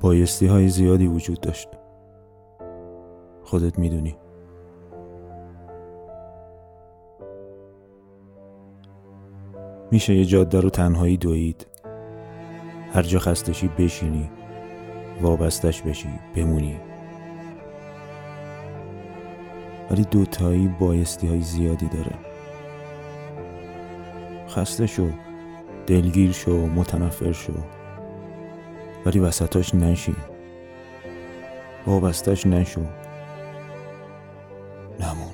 بایستی های زیادی وجود داشت. خودت می‌دونی. میشه یه جاده رو تنهایی دوید. هر جا خستشی بشینی. وابستش بشی. بمونی. ولی دوتایی بایستی های زیادی داره. خسته شو. دلگیر شو. متنفر شو. ولی وسطاش نشین. وابستش نشو. نمون.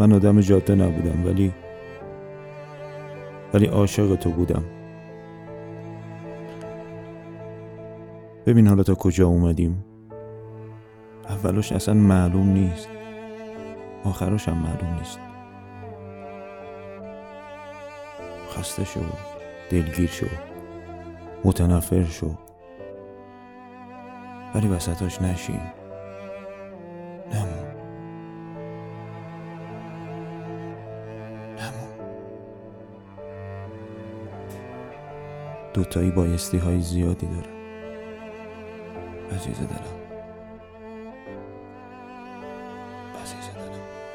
من آدم جاده نبودم ولی ولی عاشق تو بودم. ببین حالا تا کجا اومدیم. اولش اصلا معلوم نیست. آخرش هم معلوم نیست. خسته شو دلگیر شو متنفر شو. ولی وسطاش نشین. نمون نمون دوتایی بایستی های زیادی داره. عزیز دلم. عزیز دلم.